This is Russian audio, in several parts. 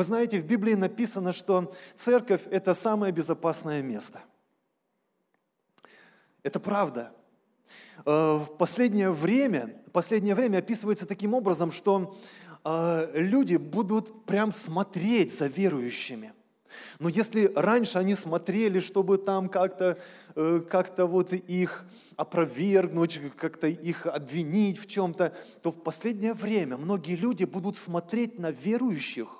Вы знаете, в Библии написано, что церковь – это самое безопасное место. Это правда. Э, в последнее время, последнее время описывается таким образом, что э, люди будут прям смотреть за верующими – но если раньше они смотрели, чтобы там как-то э, как вот их опровергнуть, как-то их обвинить в чем-то, то в последнее время многие люди будут смотреть на верующих,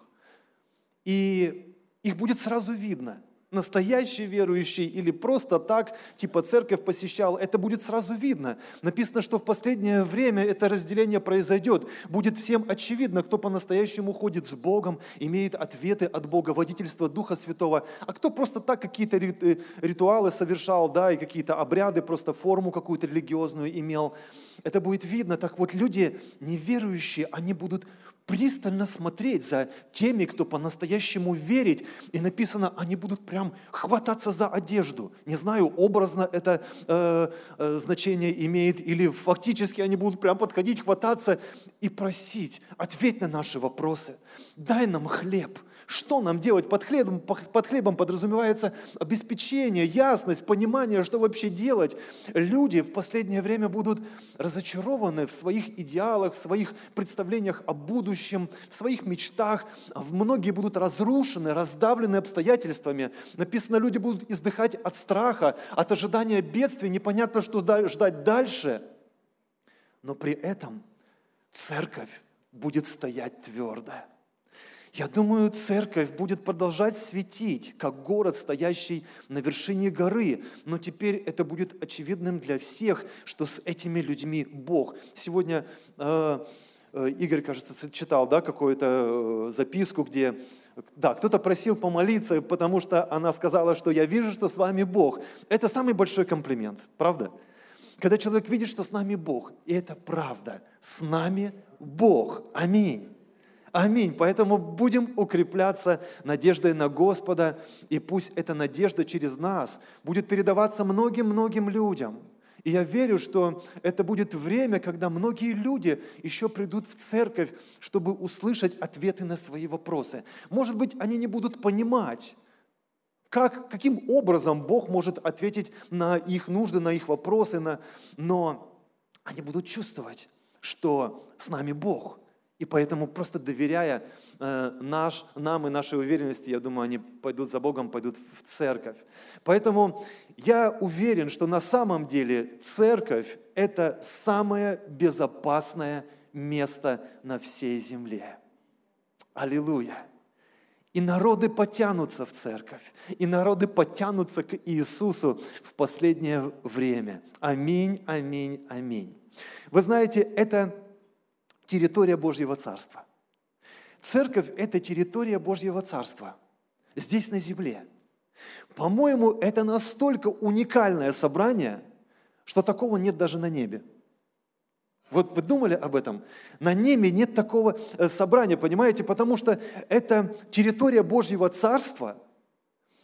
и их будет сразу видно – настоящий верующий или просто так, типа церковь посещал, это будет сразу видно. Написано, что в последнее время это разделение произойдет. Будет всем очевидно, кто по-настоящему ходит с Богом, имеет ответы от Бога, водительство Духа Святого, а кто просто так какие-то э, ритуалы совершал, да, и какие-то обряды, просто форму какую-то религиозную имел. Это будет видно. Так вот, люди неверующие, они будут пристально смотреть за теми, кто по-настоящему верить. И написано, они будут прям хвататься за одежду. Не знаю, образно это э, э, значение имеет, или фактически они будут прям подходить, хвататься и просить, ответь на наши вопросы. Дай нам хлеб – что нам делать под хлебом? Под хлебом подразумевается обеспечение, ясность, понимание, что вообще делать. Люди в последнее время будут разочарованы в своих идеалах, в своих представлениях о будущем, в своих мечтах. Многие будут разрушены, раздавлены обстоятельствами. Написано, люди будут издыхать от страха, от ожидания бедствий, непонятно, что ждать дальше. Но при этом церковь будет стоять твердо. Я думаю, церковь будет продолжать светить, как город, стоящий на вершине горы. Но теперь это будет очевидным для всех, что с этими людьми Бог. Сегодня э, э, Игорь, кажется, читал да, какую-то э, записку, где да, кто-то просил помолиться, потому что она сказала, что я вижу, что с вами Бог. Это самый большой комплимент, правда? Когда человек видит, что с нами Бог, и это правда, с нами Бог. Аминь. Аминь. Поэтому будем укрепляться надеждой на Господа, и пусть эта надежда через нас будет передаваться многим-многим людям. И я верю, что это будет время, когда многие люди еще придут в церковь, чтобы услышать ответы на свои вопросы. Может быть, они не будут понимать, как, каким образом Бог может ответить на их нужды, на их вопросы, на... но они будут чувствовать, что с нами Бог – и поэтому просто доверяя э, наш, нам и нашей уверенности, я думаю, они пойдут за Богом, пойдут в церковь. Поэтому я уверен, что на самом деле церковь – это самое безопасное место на всей земле. Аллилуйя! И народы потянутся в церковь, и народы потянутся к Иисусу в последнее время. Аминь, аминь, аминь. Вы знаете, это территория Божьего Царства. Церковь – это территория Божьего Царства. Здесь на земле. По-моему, это настолько уникальное собрание, что такого нет даже на небе. Вот вы думали об этом? На небе нет такого э, собрания, понимаете? Потому что это территория Божьего Царства,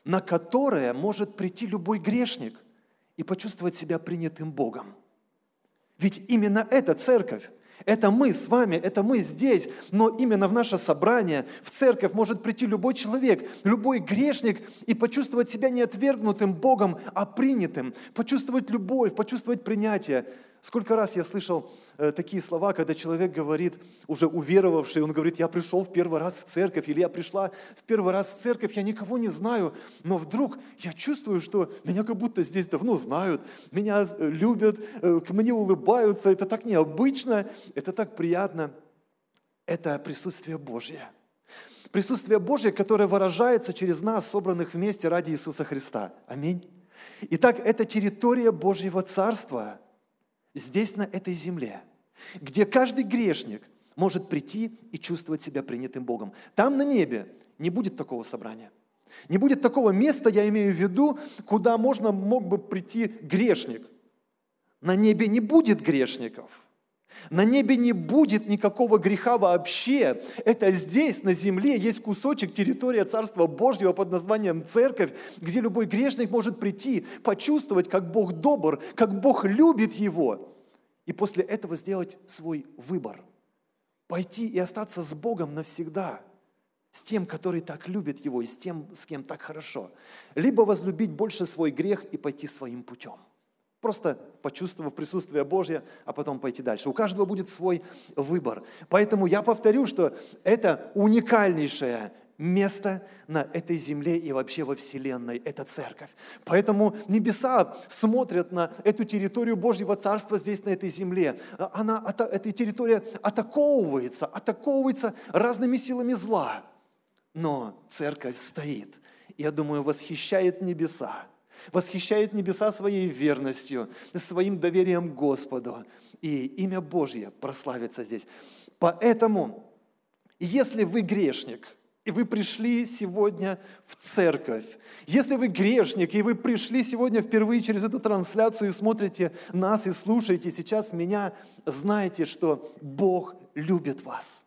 на которое может прийти любой грешник и почувствовать себя принятым Богом. Ведь именно эта церковь, это мы с вами, это мы здесь, но именно в наше собрание, в церковь может прийти любой человек, любой грешник и почувствовать себя не отвергнутым Богом, а принятым, почувствовать любовь, почувствовать принятие. Сколько раз я слышал э, такие слова, когда человек говорит, уже уверовавший, он говорит, я пришел в первый раз в церковь, или я пришла в первый раз в церковь, я никого не знаю, но вдруг я чувствую, что меня как будто здесь давно знают, меня э, любят, э, к мне улыбаются, это так необычно, это так приятно. Это присутствие Божье. Присутствие Божье, которое выражается через нас, собранных вместе ради Иисуса Христа. Аминь. Итак, это территория Божьего Царства – здесь, на этой земле, где каждый грешник может прийти и чувствовать себя принятым Богом. Там на небе не будет такого собрания. Не будет такого места, я имею в виду, куда можно мог бы прийти грешник. На небе не будет грешников. На небе не будет никакого греха вообще. Это здесь, на земле, есть кусочек территории Царства Божьего под названием Церковь, где любой грешник может прийти, почувствовать, как Бог добр, как Бог любит его. И после этого сделать свой выбор. Пойти и остаться с Богом навсегда. с тем, который так любит его, и с тем, с кем так хорошо. Либо возлюбить больше свой грех и пойти своим путем. Просто почувствовав присутствие Божье, а потом пойти дальше. У каждого будет свой выбор. Поэтому я повторю, что это уникальнейшее место на этой земле и вообще во Вселенной – это церковь. Поэтому небеса смотрят на эту территорию Божьего Царства здесь, на этой земле. Она, эта территория атаковывается, атаковывается разными силами зла. Но церковь стоит. Я думаю, восхищает небеса. Восхищает небеса своей верностью, своим доверием Господу. И имя Божье прославится здесь. Поэтому, если вы грешник – и вы пришли сегодня в церковь. Если вы грешник, и вы пришли сегодня впервые через эту трансляцию и смотрите нас и слушаете сейчас меня, знайте, что Бог любит вас.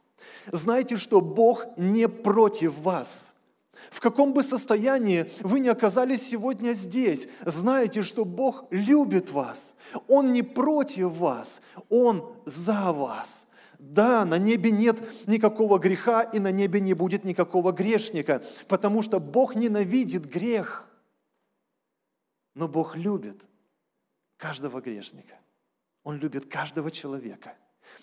Знайте, что Бог не против вас. В каком бы состоянии вы ни оказались сегодня здесь, знайте, что Бог любит вас. Он не против вас, Он за вас. Да, на небе нет никакого греха, и на небе не будет никакого грешника, потому что Бог ненавидит грех. Но Бог любит каждого грешника. Он любит каждого человека.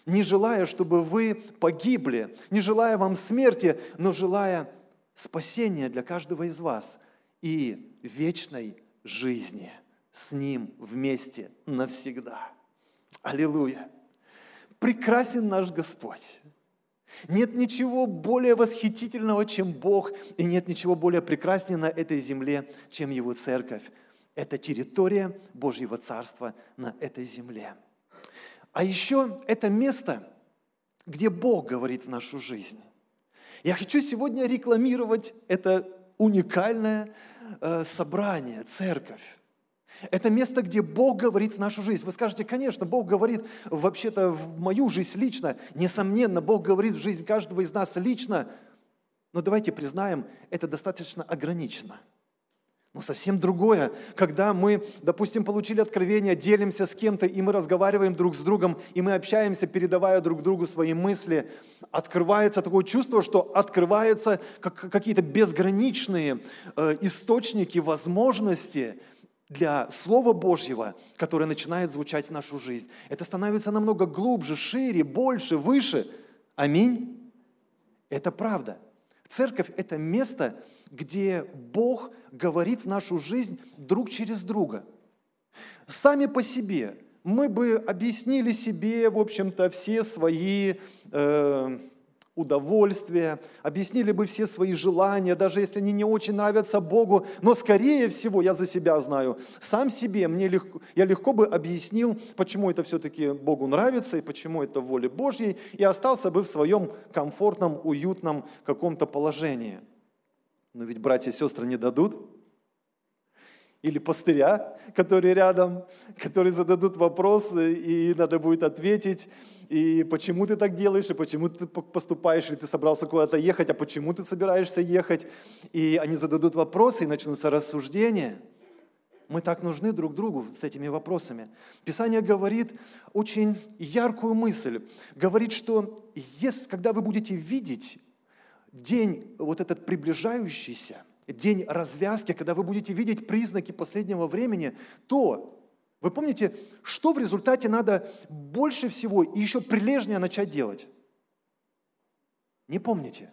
Не желая, чтобы вы погибли, не желая вам смерти, но желая спасения для каждого из вас и вечной жизни с Ним вместе навсегда. Аллилуйя! прекрасен наш Господь. Нет ничего более восхитительного, чем Бог, и нет ничего более прекраснее на этой земле, чем Его церковь. Это территория Божьего Царства на этой земле. А еще это место, где Бог говорит в нашу жизнь. Я хочу сегодня рекламировать это уникальное э, собрание, церковь. Это место, где Бог говорит в нашу жизнь. Вы скажете, конечно, Бог говорит вообще-то в мою жизнь лично. Несомненно, Бог говорит в жизнь каждого из нас лично. Но давайте признаем, это достаточно ограничено. Но совсем другое, когда мы, допустим, получили откровение, делимся с кем-то, и мы разговариваем друг с другом, и мы общаемся, передавая друг другу свои мысли, открывается такое чувство, что открываются какие-то безграничные э, источники возможности – для Слова Божьего, которое начинает звучать в нашу жизнь. Это становится намного глубже, шире, больше, выше. Аминь. Это правда. Церковь – это место, где Бог говорит в нашу жизнь друг через друга. Сами по себе мы бы объяснили себе, в общем-то, все свои э, удовольствия, объяснили бы все свои желания, даже если они не очень нравятся Богу, но скорее всего, я за себя знаю, сам себе мне легко, я легко бы объяснил, почему это все-таки Богу нравится и почему это воля Божьей, и остался бы в своем комфортном, уютном каком-то положении. Но ведь братья и сестры не дадут, или пастыря, которые рядом, которые зададут вопросы, и надо будет ответить, и почему ты так делаешь, и почему ты поступаешь, или ты собрался куда-то ехать, а почему ты собираешься ехать. И они зададут вопросы, и начнутся рассуждения. Мы так нужны друг другу с этими вопросами. Писание говорит очень яркую мысль. Говорит, что есть, когда вы будете видеть день вот этот приближающийся, день развязки, когда вы будете видеть признаки последнего времени, то вы помните, что в результате надо больше всего и еще прилежнее начать делать? Не помните?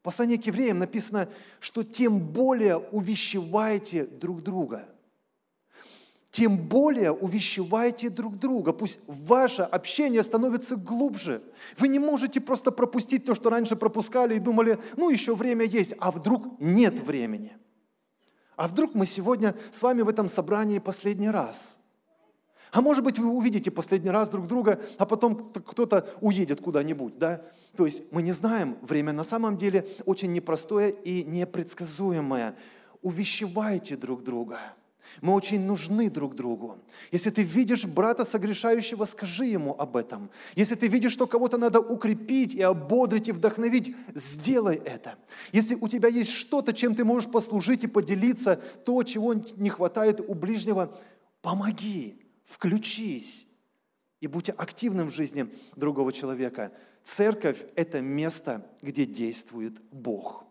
В послании к евреям написано, что тем более увещевайте друг друга. Тем более увещевайте друг друга. Пусть ваше общение становится глубже. Вы не можете просто пропустить то, что раньше пропускали и думали, ну еще время есть, а вдруг нет времени – а вдруг мы сегодня с вами в этом собрании последний раз? А может быть, вы увидите последний раз друг друга, а потом кто-то уедет куда-нибудь, да? То есть мы не знаем, время на самом деле очень непростое и непредсказуемое. Увещевайте друг друга – мы очень нужны друг другу. Если ты видишь брата согрешающего, скажи ему об этом. Если ты видишь, что кого-то надо укрепить и ободрить и вдохновить, сделай это. Если у тебя есть что-то, чем ты можешь послужить и поделиться, то, чего не хватает у ближнего, помоги, включись и будь активным в жизни другого человека. Церковь – это место, где действует Бог,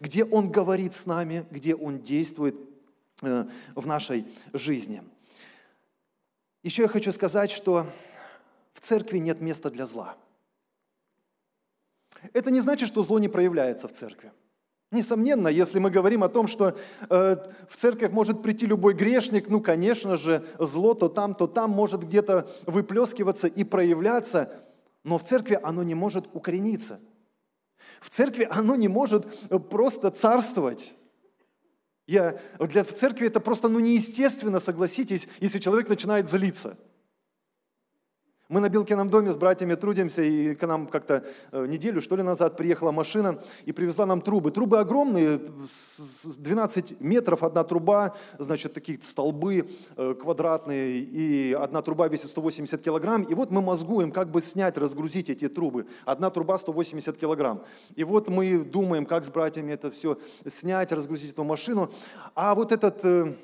где Он говорит с нами, где Он действует в нашей жизни. Еще я хочу сказать, что в церкви нет места для зла. Это не значит, что зло не проявляется в церкви. Несомненно, если мы говорим о том, что э, в церковь может прийти любой грешник, ну, конечно же, зло то там, то там может где-то выплескиваться и проявляться, но в церкви оно не может укорениться. В церкви оно не может э, просто царствовать. Я, для в церкви это просто ну, неестественно, согласитесь, если человек начинает злиться – мы на Билкином доме с братьями трудимся, и к нам как-то э, неделю, что ли, назад приехала машина и привезла нам трубы. Трубы огромные, 12 метров одна труба, значит, такие столбы э, квадратные, и одна труба весит 180 килограмм. И вот мы мозгуем, как бы снять, разгрузить эти трубы. Одна труба 180 килограмм. И вот мы думаем, как с братьями это все снять, разгрузить эту машину. А вот этот э,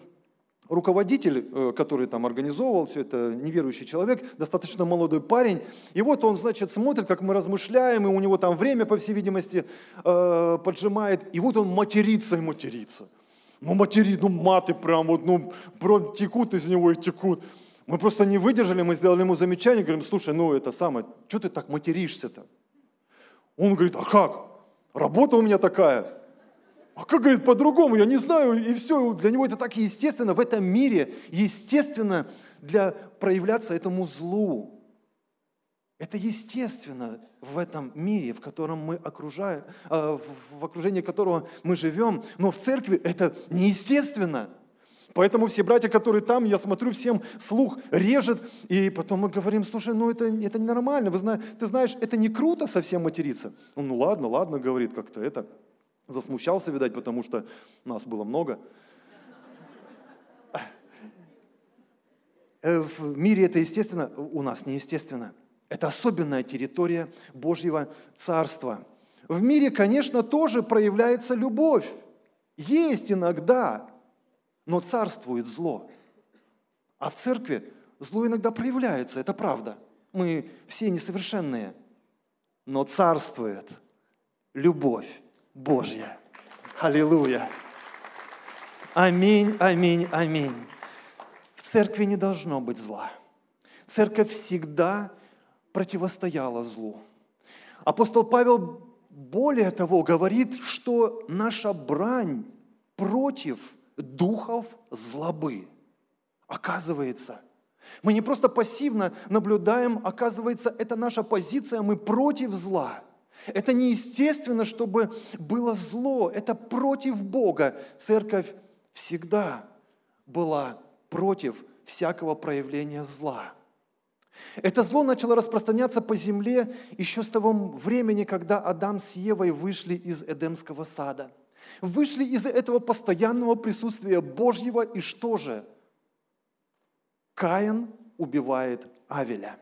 руководитель, э, который там организовывал все это, неверующий человек, достаточно молодой парень. И вот он, значит, смотрит, как мы размышляем, и у него там время, по всей видимости, э, поджимает. И вот он матерится и матерится. Ну, материт, ну, маты прям вот, ну, прям текут из него и текут. Мы просто не выдержали, мы сделали ему замечание, говорим, слушай, ну, это самое, что ты так материшься-то? Он говорит, а как? Работа у меня такая. А как, говорит, по-другому? Я не знаю. И все, для него это так естественно. В этом мире естественно для проявляться этому злу. Это естественно в этом мире, в котором мы окружаем, а, в окружении которого мы живем. Но в церкви это неестественно. Поэтому все братья, которые там, я смотрю, всем слух режет, и потом мы говорим, слушай, ну это, это ненормально, Вы ты знаешь, это не круто совсем материться. Он, ну ладно, ладно, говорит, как-то это. Засмущался, видать, потому что нас было много. Э, в мире это естественно, у нас неестественно. Это особенная территория Божьего Царства. В мире, конечно, тоже проявляется любовь. Есть иногда, но царствует зло. А в церкви зло иногда проявляется, это правда. Мы все несовершенные, но царствует любовь. Божья. Аллилуйя. Аминь, аминь, аминь. В церкви не должно быть зла. Церковь всегда противостояла злу. Апостол Павел более того говорит, что наша брань против духов злобы. Оказывается, мы не просто пассивно наблюдаем, оказывается, это наша позиция, мы против зла – это неестественно, чтобы было зло. Это против Бога. Церковь всегда была против всякого проявления зла. Это зло начало распространяться по земле еще с того времени, когда Адам с Евой вышли из Эдемского сада. Вышли из этого постоянного присутствия Божьего, и что же? Каин убивает Авеля.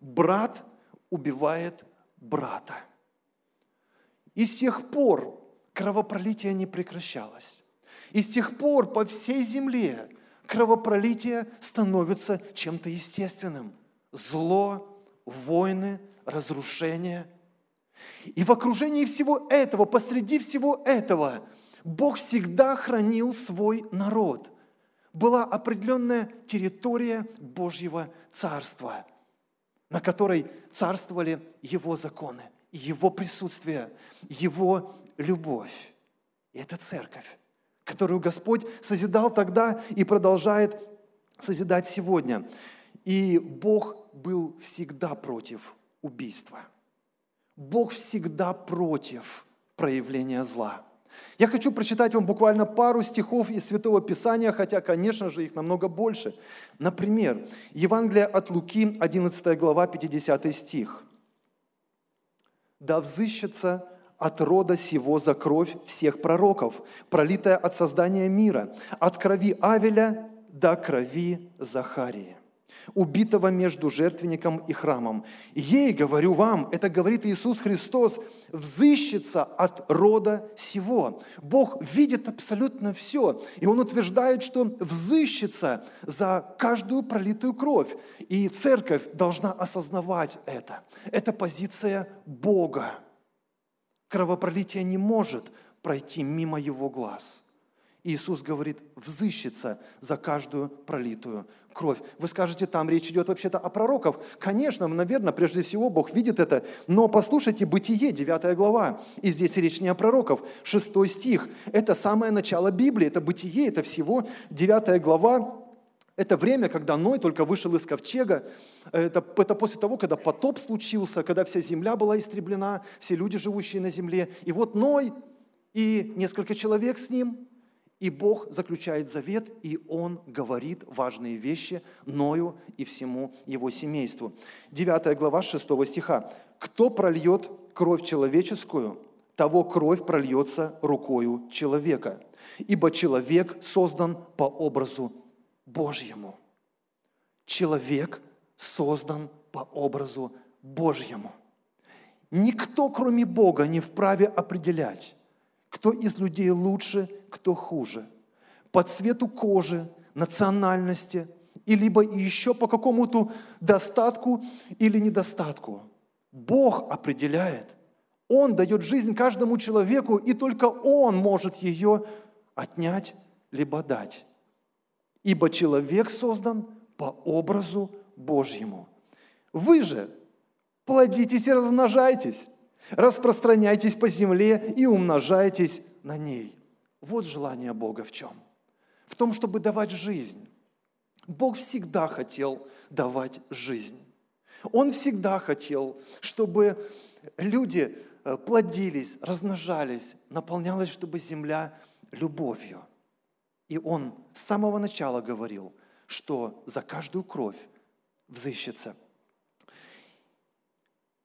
Брат убивает брата. И с тех пор кровопролитие не прекращалось. И с тех пор по всей земле кровопролитие становится чем-то естественным. Зло, войны, разрушение. И в окружении всего этого, посреди всего этого, Бог всегда хранил свой народ. Была определенная территория Божьего Царства – на которой царствовали Его законы, Его присутствие, Его любовь. И это церковь, которую Господь созидал тогда и продолжает созидать сегодня. И Бог был всегда против убийства. Бог всегда против проявления зла. Я хочу прочитать вам буквально пару стихов из Святого Писания, хотя, конечно же, их намного больше. Например, Евангелие от Луки, 11 глава, 50 стих. «Да взыщется от рода сего за кровь всех пророков, пролитая от создания мира, от крови Авеля до крови Захарии». Убитого между жертвенником и храмом. Ей, говорю вам, это говорит Иисус Христос, взыщется от рода сего. Бог видит абсолютно все, и Он утверждает, что взыщется за каждую пролитую кровь. И церковь должна осознавать это. Это позиция Бога. Кровопролитие не может пройти мимо Его глаз – Иисус говорит, взыщется за каждую пролитую кровь. Вы скажете, там речь идет вообще-то о пророках. Конечно, наверное, прежде всего Бог видит это. Но послушайте, Бытие, 9 глава. И здесь речь не о пророках. 6 стих. Это самое начало Библии. Это Бытие, это всего 9 глава. Это время, когда Ной только вышел из ковчега. Это, это после того, когда потоп случился, когда вся земля была истреблена, все люди, живущие на земле. И вот Ной и несколько человек с ним – и Бог заключает завет, и Он говорит важные вещи Ною и всему его семейству. 9 глава 6 стиха. «Кто прольет кровь человеческую, того кровь прольется рукою человека, ибо человек создан по образу Божьему». Человек создан по образу Божьему. Никто, кроме Бога, не вправе определять, кто из людей лучше, кто хуже. По цвету кожи, национальности, и либо еще по какому-то достатку или недостатку. Бог определяет. Он дает жизнь каждому человеку, и только Он может ее отнять либо дать. Ибо человек создан по образу Божьему. Вы же плодитесь и размножайтесь, Распространяйтесь по земле и умножайтесь на ней. Вот желание Бога в чем? В том, чтобы давать жизнь. Бог всегда хотел давать жизнь. Он всегда хотел, чтобы люди э, плодились, размножались, наполнялась, чтобы земля любовью. И он с самого начала говорил, что за каждую кровь взыщется.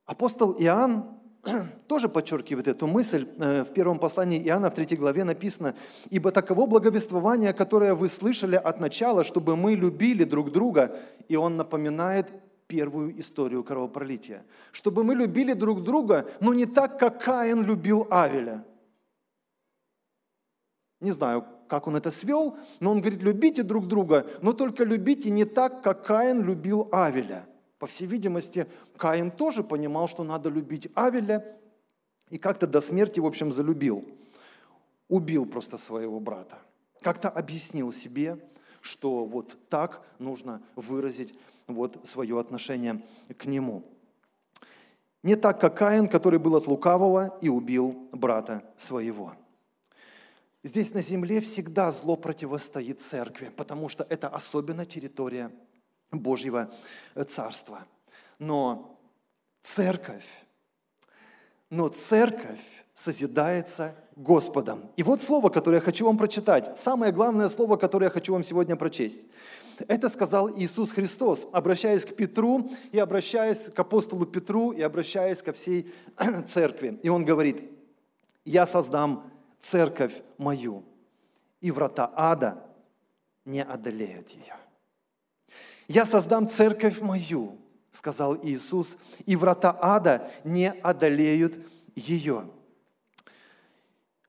Апостол Иоанн тоже подчеркивает эту мысль. Э, в первом послании Иоанна, в третьей главе написано, «Ибо таково благовествование, которое вы слышали от начала, чтобы мы любили друг друга». И он напоминает первую историю кровопролития. Чтобы мы любили друг друга, но не так, как Каин любил Авеля. Не знаю, как он это свел, но он говорит, любите друг друга, но только любите не так, как Каин любил Авеля – по всей видимости, Каин тоже понимал, что надо любить Авеля, и как-то до смерти, в общем, залюбил. Убил просто своего брата. Как-то объяснил себе, что вот так нужно выразить вот свое отношение к нему. Не так, как Каин, который был от лукавого и убил брата своего. Здесь на земле всегда зло противостоит церкви, потому что это особенно территория Божьего э, Царства. Но церковь, но церковь созидается Господом. И вот слово, которое я хочу вам прочитать, самое главное слово, которое я хочу вам сегодня прочесть. Это сказал Иисус Христос, обращаясь к Петру и обращаясь к апостолу Петру и обращаясь ко всей церкви. И он говорит, я создам церковь мою, и врата ада не одолеют ее. «Я создам церковь мою», — сказал Иисус, «и врата ада не одолеют ее».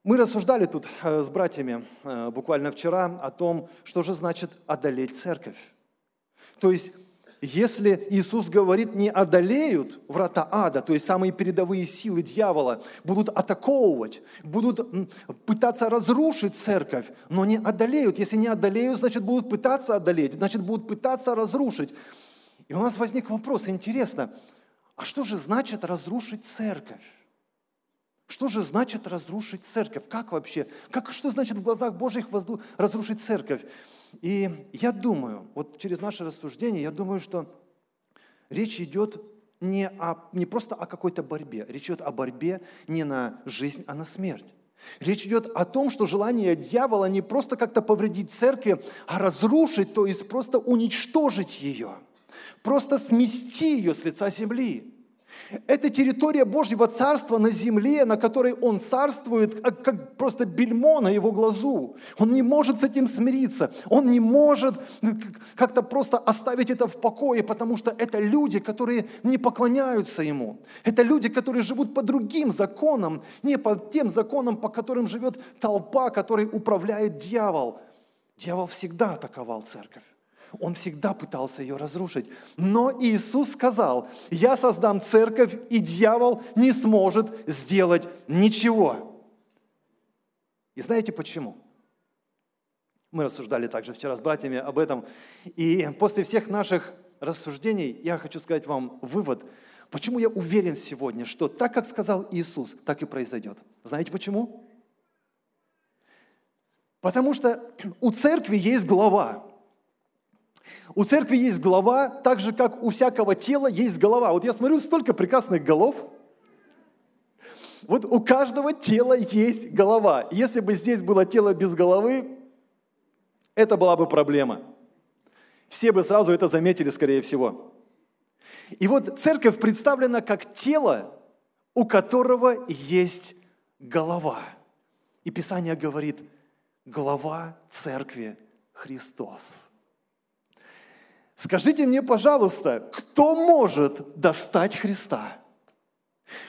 Мы рассуждали тут э, с братьями э, буквально вчера о том, что же значит одолеть церковь. То есть если Иисус говорит, не одолеют врата ада, то есть самые передовые силы дьявола, будут атаковывать, будут пытаться разрушить церковь, но не одолеют. Если не одолеют, значит будут пытаться одолеть, значит будут пытаться разрушить. И у нас возник вопрос, интересно, а что же значит разрушить церковь? Что же значит разрушить церковь? Как вообще? Как, что значит в глазах Божьих разрушить церковь? И я думаю, вот через наше рассуждение, я думаю, что речь идет не, о, не просто о какой-то борьбе, речь идет о борьбе не на жизнь, а на смерть. Речь идет о том, что желание дьявола не просто как-то повредить церкви, а разрушить, то есть просто уничтожить ее, просто смести ее с лица земли. Это территория Божьего Царства на земле, на которой Он царствует, а как просто бельмо на Его глазу. Он не может с этим смириться. Он не может ну, как-то просто оставить это в покое, потому что это люди, которые не поклоняются Ему. Это люди, которые живут по другим законам, не по тем законам, по которым живет толпа, которой управляет дьявол. Дьявол всегда атаковал церковь. Он всегда пытался ее разрушить. Но Иисус сказал, я создам церковь, и дьявол не сможет сделать ничего. И знаете почему? Мы рассуждали также вчера с братьями об этом. И после всех наших рассуждений я хочу сказать вам вывод, почему я уверен сегодня, что так, как сказал Иисус, так и произойдет. Знаете почему? Потому что у церкви есть глава. У церкви есть голова, так же, как у всякого тела есть голова. Вот я смотрю, столько прекрасных голов. Вот у каждого тела есть голова. Если бы здесь было тело без головы, это была бы проблема. Все бы сразу это заметили, скорее всего. И вот церковь представлена как тело, у которого есть голова. И Писание говорит, голова церкви Христос. Скажите мне, пожалуйста, кто может достать Христа?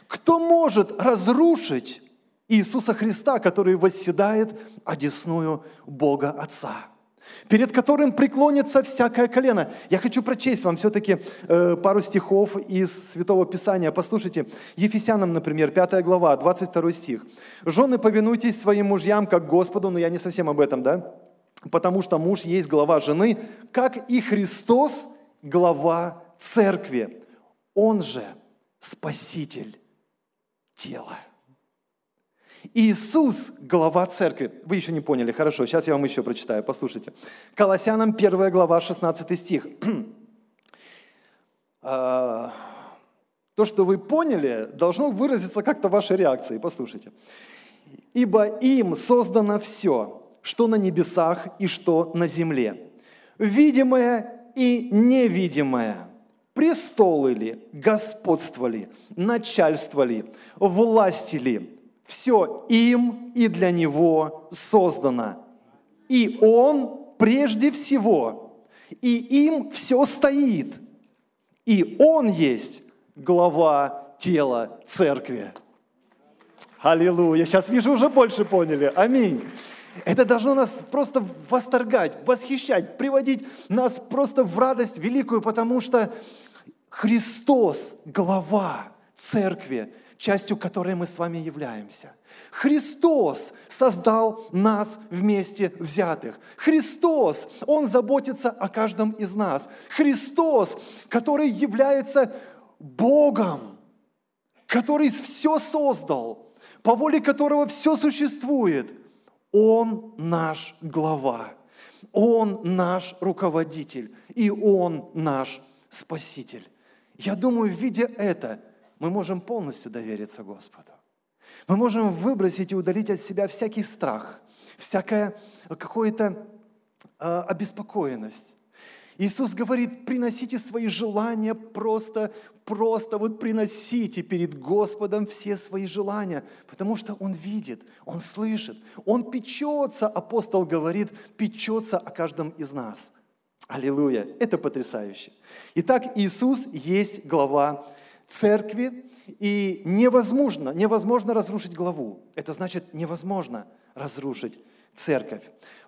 Кто может разрушить Иисуса Христа, который восседает одесную Бога Отца? перед которым преклонится всякое колено. Я хочу прочесть вам все-таки э, пару стихов из Святого Писания. Послушайте, Ефесянам, например, 5 глава, 22 стих. «Жены, повинуйтесь своим мужьям, как Господу». Но я не совсем об этом, да? Потому что муж есть глава жены, как и Христос глава церкви. Он же спаситель тела. Иисус – глава церкви. Вы еще не поняли, хорошо, сейчас я вам еще прочитаю, послушайте. Колоссянам 1 глава, 16 стих. А, то, что вы поняли, должно выразиться как-то вашей реакции. Послушайте. «Ибо им создано все, что на небесах и что на земле, видимое и невидимое, престолы ли, господство ли, начальство ли, власти ли, все им и для него создано. И он прежде всего, и им все стоит, и он есть глава тела церкви. Аллилуйя. Сейчас вижу, уже больше поняли. Аминь. Это должно нас просто восторгать, восхищать, приводить нас просто в радость великую, потому что Христос – глава церкви, частью которой мы с вами являемся. Христос создал нас вместе взятых. Христос, Он заботится о каждом из нас. Христос, который является Богом, который все создал, по воле которого все существует – он наш глава, Он наш руководитель, и Он наш Спаситель. Я думаю, видя это, мы можем полностью довериться Господу. Мы можем выбросить и удалить от себя всякий страх, всякая какая-то э, обеспокоенность. Иисус говорит, приносите свои желания просто, просто вот приносите перед Господом все свои желания, потому что Он видит, Он слышит, Он печется, апостол говорит, печется о каждом из нас. Аллилуйя! Это потрясающе. Итак, Иисус есть глава церкви, и невозможно, невозможно разрушить главу. Это значит невозможно разрушить церковь.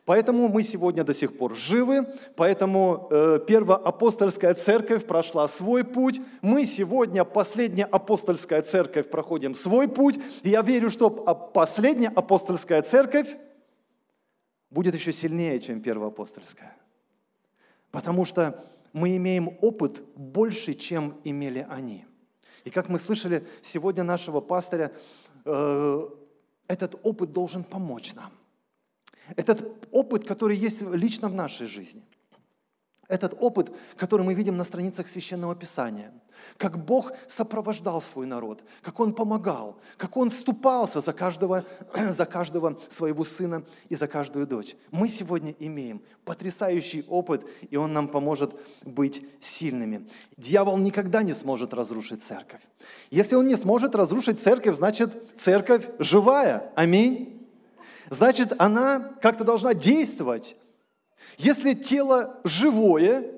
Поэтому мы сегодня до сих пор живы, поэтому э, первоапостольская церковь прошла свой путь. Мы сегодня, последняя апостольская церковь, проходим свой путь. И я верю, что последняя апостольская церковь будет еще сильнее, чем первоапостольская. Потому что мы имеем опыт больше, чем имели они. И как мы слышали сегодня нашего пастыря, э, этот опыт должен помочь нам. Этот опыт, который есть лично в нашей жизни. этот опыт, который мы видим на страницах Священного Писания. Как Бог сопровождал свой народ, как Он помогал, как Он вступался за каждого, за каждого своего сына и за каждую дочь. Мы сегодня имеем потрясающий опыт, и он нам поможет быть сильными. Дьявол никогда не сможет разрушить церковь. Если он не сможет разрушить церковь, значит церковь живая. Аминь. Значит, она как-то должна действовать. Если тело живое,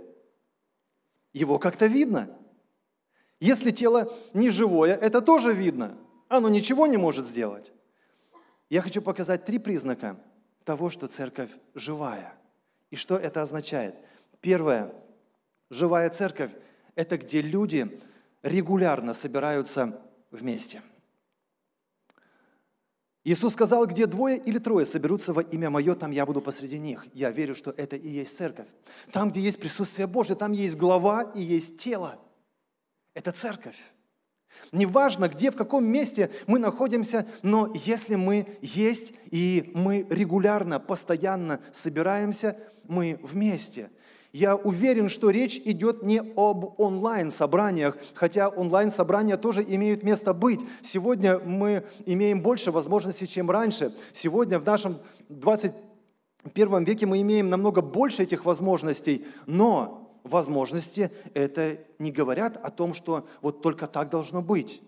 его как-то видно. Если тело не живое, это тоже видно. Оно ничего не может сделать. Я хочу показать три признака того, что церковь живая. И что это означает? Первое. Живая церковь – это где люди регулярно собираются вместе – Иисус сказал, где двое или трое соберутся во имя Мое, там я буду посреди них. Я верю, что это и есть церковь. Там, где есть присутствие Божье, там есть глава и есть тело. Это церковь. Неважно, где, в каком месте мы находимся, но если мы есть и мы регулярно, постоянно собираемся, мы вместе – я уверен, что речь идет не об онлайн-собраниях, хотя онлайн-собрания тоже имеют место быть. Сегодня мы имеем больше возможностей, чем раньше. Сегодня в нашем 21 веке мы имеем намного больше этих возможностей, но возможности это не говорят о том, что вот только так должно быть.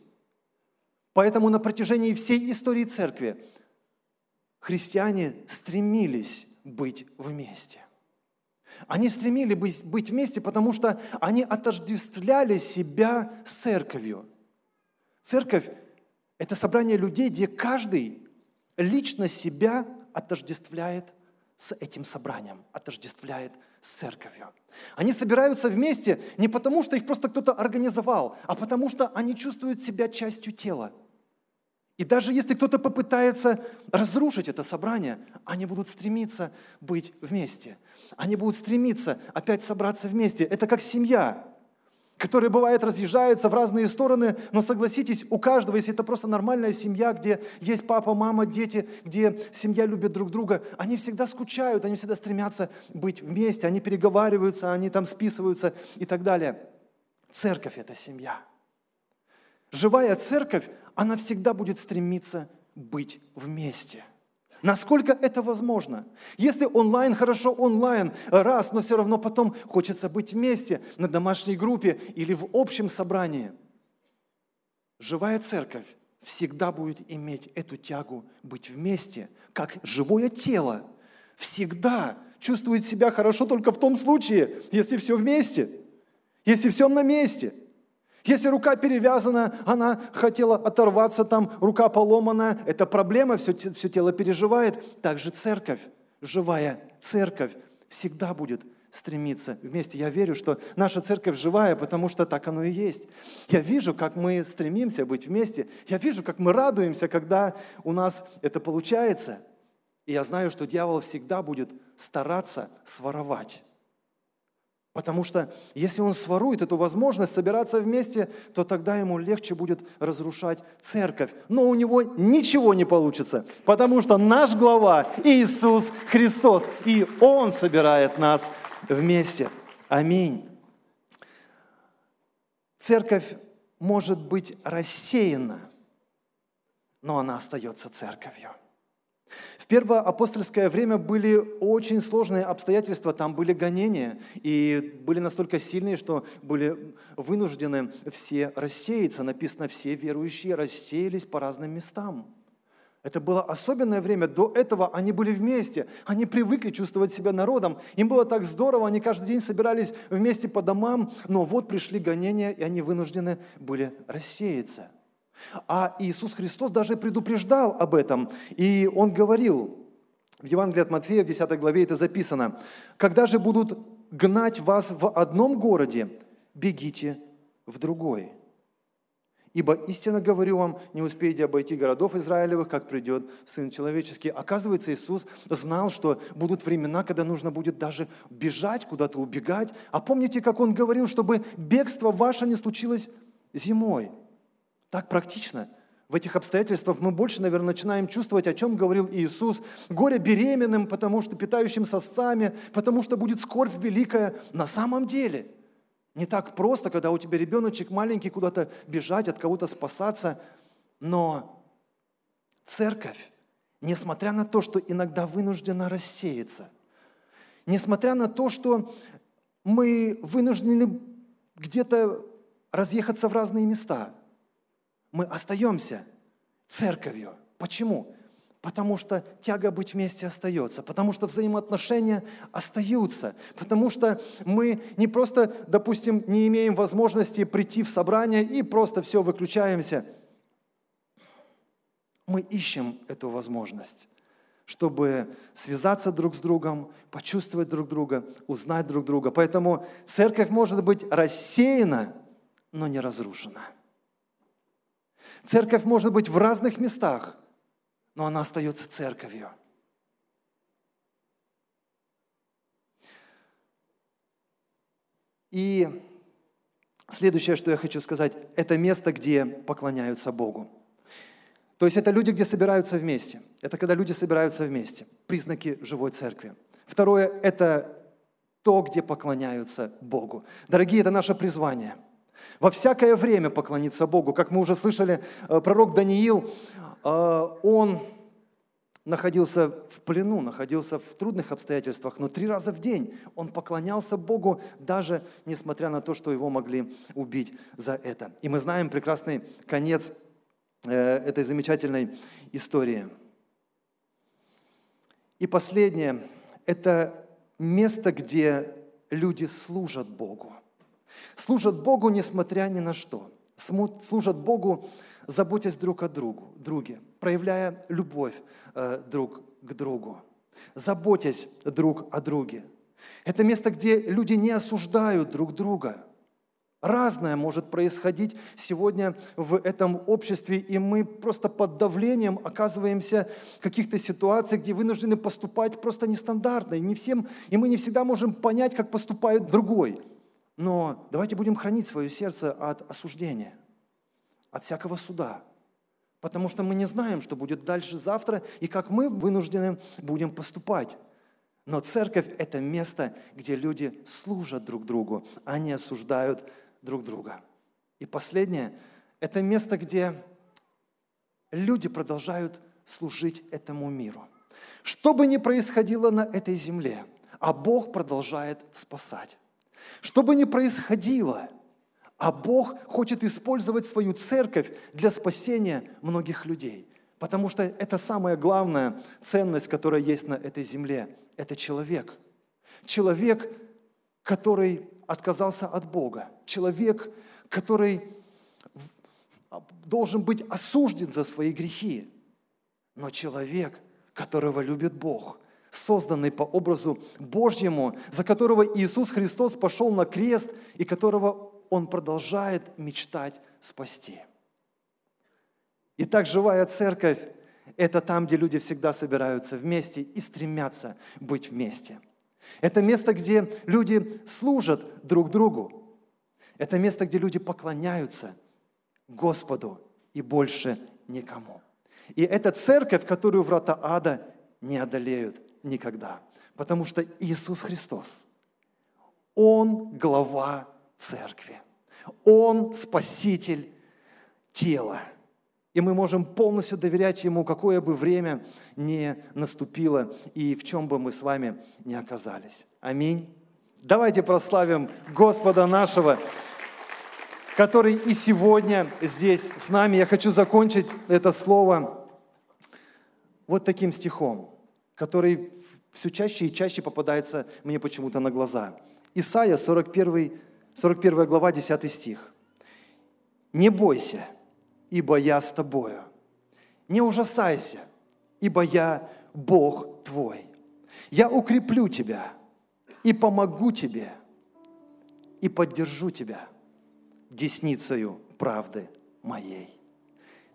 Поэтому на протяжении всей истории церкви христиане стремились быть вместе. Они стремились быть вместе, потому что они отождествляли себя с церковью. Церковь – это собрание людей, где каждый лично себя отождествляет с этим собранием, отождествляет с церковью. Они собираются вместе не потому, что их просто кто-то организовал, а потому что они чувствуют себя частью тела – и даже если кто-то попытается разрушить это собрание, они будут стремиться быть вместе. Они будут стремиться опять собраться вместе. Это как семья, которая бывает разъезжается в разные стороны, но согласитесь, у каждого, если это просто нормальная семья, где есть папа, мама, дети, где семья любит друг друга, они всегда скучают, они всегда стремятся быть вместе, они переговариваются, они там списываются и так далее. Церковь – это семья. Живая церковь она всегда будет стремиться быть вместе. Насколько это возможно? Если онлайн, хорошо онлайн, раз, но все равно потом хочется быть вместе на домашней группе или в общем собрании. Живая церковь всегда будет иметь эту тягу быть вместе, как живое тело. Всегда чувствует себя хорошо только в том случае, если все вместе, если все на месте – если рука перевязана, она хотела оторваться, там рука поломана, это проблема, все, все тело переживает. Также церковь, живая церковь, всегда будет стремиться вместе. Я верю, что наша церковь живая, потому что так оно и есть. Я вижу, как мы стремимся быть вместе. Я вижу, как мы радуемся, когда у нас это получается. И я знаю, что дьявол всегда будет стараться своровать Потому что если он сворует эту возможность собираться вместе, то тогда ему легче будет разрушать церковь. Но у него ничего не получится, потому что наш глава Иисус Христос, и Он собирает нас вместе. Аминь. Церковь может быть рассеяна, но она остается церковью. В первое апостольское время были очень сложные обстоятельства, там были гонения, и были настолько сильные, что были вынуждены все рассеяться. Написано, все верующие рассеялись по разным местам. Это было особенное время. До этого они были вместе. Они привыкли чувствовать себя народом. Им было так здорово, они каждый день собирались вместе по домам, но вот пришли гонения, и они вынуждены были рассеяться – а Иисус Христос даже предупреждал об этом. И Он говорил, в Евангелии от Матфея, в 10 главе это записано, «Когда же будут гнать вас в одном городе, бегите в другой. Ибо истинно говорю вам, не успеете обойти городов Израилевых, как придет Сын Человеческий». Оказывается, Иисус знал, что будут времена, когда нужно будет даже бежать, куда-то убегать. А помните, как Он говорил, чтобы бегство ваше не случилось зимой – так практично. в этих обстоятельствах мы больше, наверное, начинаем чувствовать, о чем говорил Иисус. Горе беременным, потому что питающим сосцами, потому что будет скорбь великая. На самом деле, не так просто, когда у тебя ребеночек маленький, куда-то бежать, от кого-то спасаться. Но церковь, несмотря на то, что иногда вынуждена рассеяться, несмотря на то, что мы вынуждены где-то разъехаться в разные места, мы остаемся церковью. Почему? Потому что тяга быть вместе остается, потому что взаимоотношения остаются, потому что мы не просто, допустим, не имеем возможности прийти в собрание и просто все выключаемся. Мы ищем эту возможность чтобы связаться друг с другом, почувствовать друг друга, узнать друг друга. Поэтому церковь может быть рассеяна, но не разрушена. Церковь может быть в разных местах, но она остается церковью. И следующее, что я хочу сказать, это место, где поклоняются Богу. То есть это люди, где собираются вместе. Это когда люди собираются вместе. Признаки живой церкви. Второе – это то, где поклоняются Богу. Дорогие, это наше призвание. Во всякое время поклониться Богу. Как мы уже слышали, э, пророк Даниил, э, он находился в плену, находился в трудных обстоятельствах, но три раза в день он поклонялся Богу, даже несмотря на то, что его могли убить за это. И мы знаем прекрасный конец Э, этой замечательной истории. И последнее – это место, где люди служат Богу. Служат Богу, несмотря ни на что. Служат Богу, заботясь друг о другу, друге, проявляя любовь э, друг к другу, заботясь друг о друге. Это место, где люди не осуждают друг друга – Разное может происходить сегодня в этом обществе, и мы просто под давлением оказываемся в каких-то ситуациях, где вынуждены поступать просто нестандартно. И, не всем, и мы не всегда можем понять, как поступает другой. Но давайте будем хранить свое сердце от осуждения, от всякого суда. Потому что мы не знаем, что будет дальше завтра, и как мы вынуждены будем поступать. Но церковь – это место, где люди служат друг другу, а не осуждают друг друга. И последнее – это место, где люди продолжают служить этому миру. Что бы ни происходило на этой земле, а Бог продолжает спасать. Что бы ни происходило, а Бог хочет использовать свою церковь для спасения многих людей. Потому что это самая главная ценность, которая есть на этой земле. Это человек. Человек, который отказался от Бога. Человек, который должен быть осужден за свои грехи. Но человек, которого любит Бог, созданный по образу Божьему, за которого Иисус Христос пошел на крест и которого Он продолжает мечтать спасти. Итак, живая церковь – это там, где люди всегда собираются вместе и стремятся быть вместе – это место, где люди служат друг другу. Это место, где люди поклоняются Господу и больше никому. И это церковь, которую врата ада не одолеют никогда. Потому что Иисус Христос, Он глава церкви. Он спаситель тела – и мы можем полностью доверять Ему, какое бы время ни наступило и в чем бы мы с вами ни оказались. Аминь. Давайте прославим Господа нашего, который и сегодня здесь с нами. Я хочу закончить это слово вот таким стихом, который все чаще и чаще попадается мне почему-то на глаза. Исайя, 41, 41 глава, 10 стих. «Не бойся, ибо я с тобою. Не ужасайся, ибо я Бог твой. Я укреплю тебя и помогу тебе, и поддержу тебя десницею правды моей.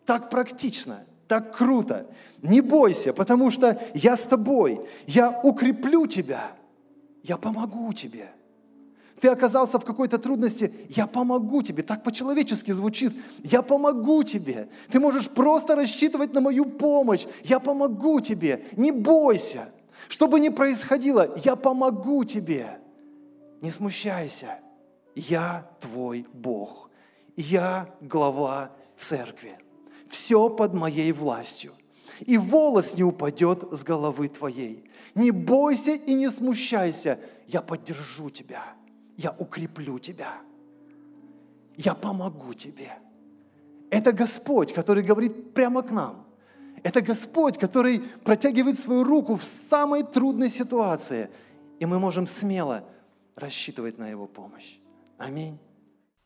Так практично, так круто. Не бойся, потому что я с тобой. Я укреплю тебя. Я помогу тебе. ты оказался в какой-то трудности, я помогу тебе. Так по-человечески звучит. Я помогу тебе. Ты можешь просто рассчитывать на мою помощь. Я помогу тебе. Не бойся. Что бы ни происходило, я помогу тебе. Не смущайся. Я твой Бог. Я глава церкви. Все под моей властью. И волос не упадет с головы твоей. Не бойся и не смущайся. Я поддержу тебя. Я укреплю тебя. Я помогу тебе. Это Господь, который говорит прямо к нам. Это Господь, который протягивает свою руку в самой трудной ситуации. И мы можем смело рассчитывать на Его помощь. Аминь.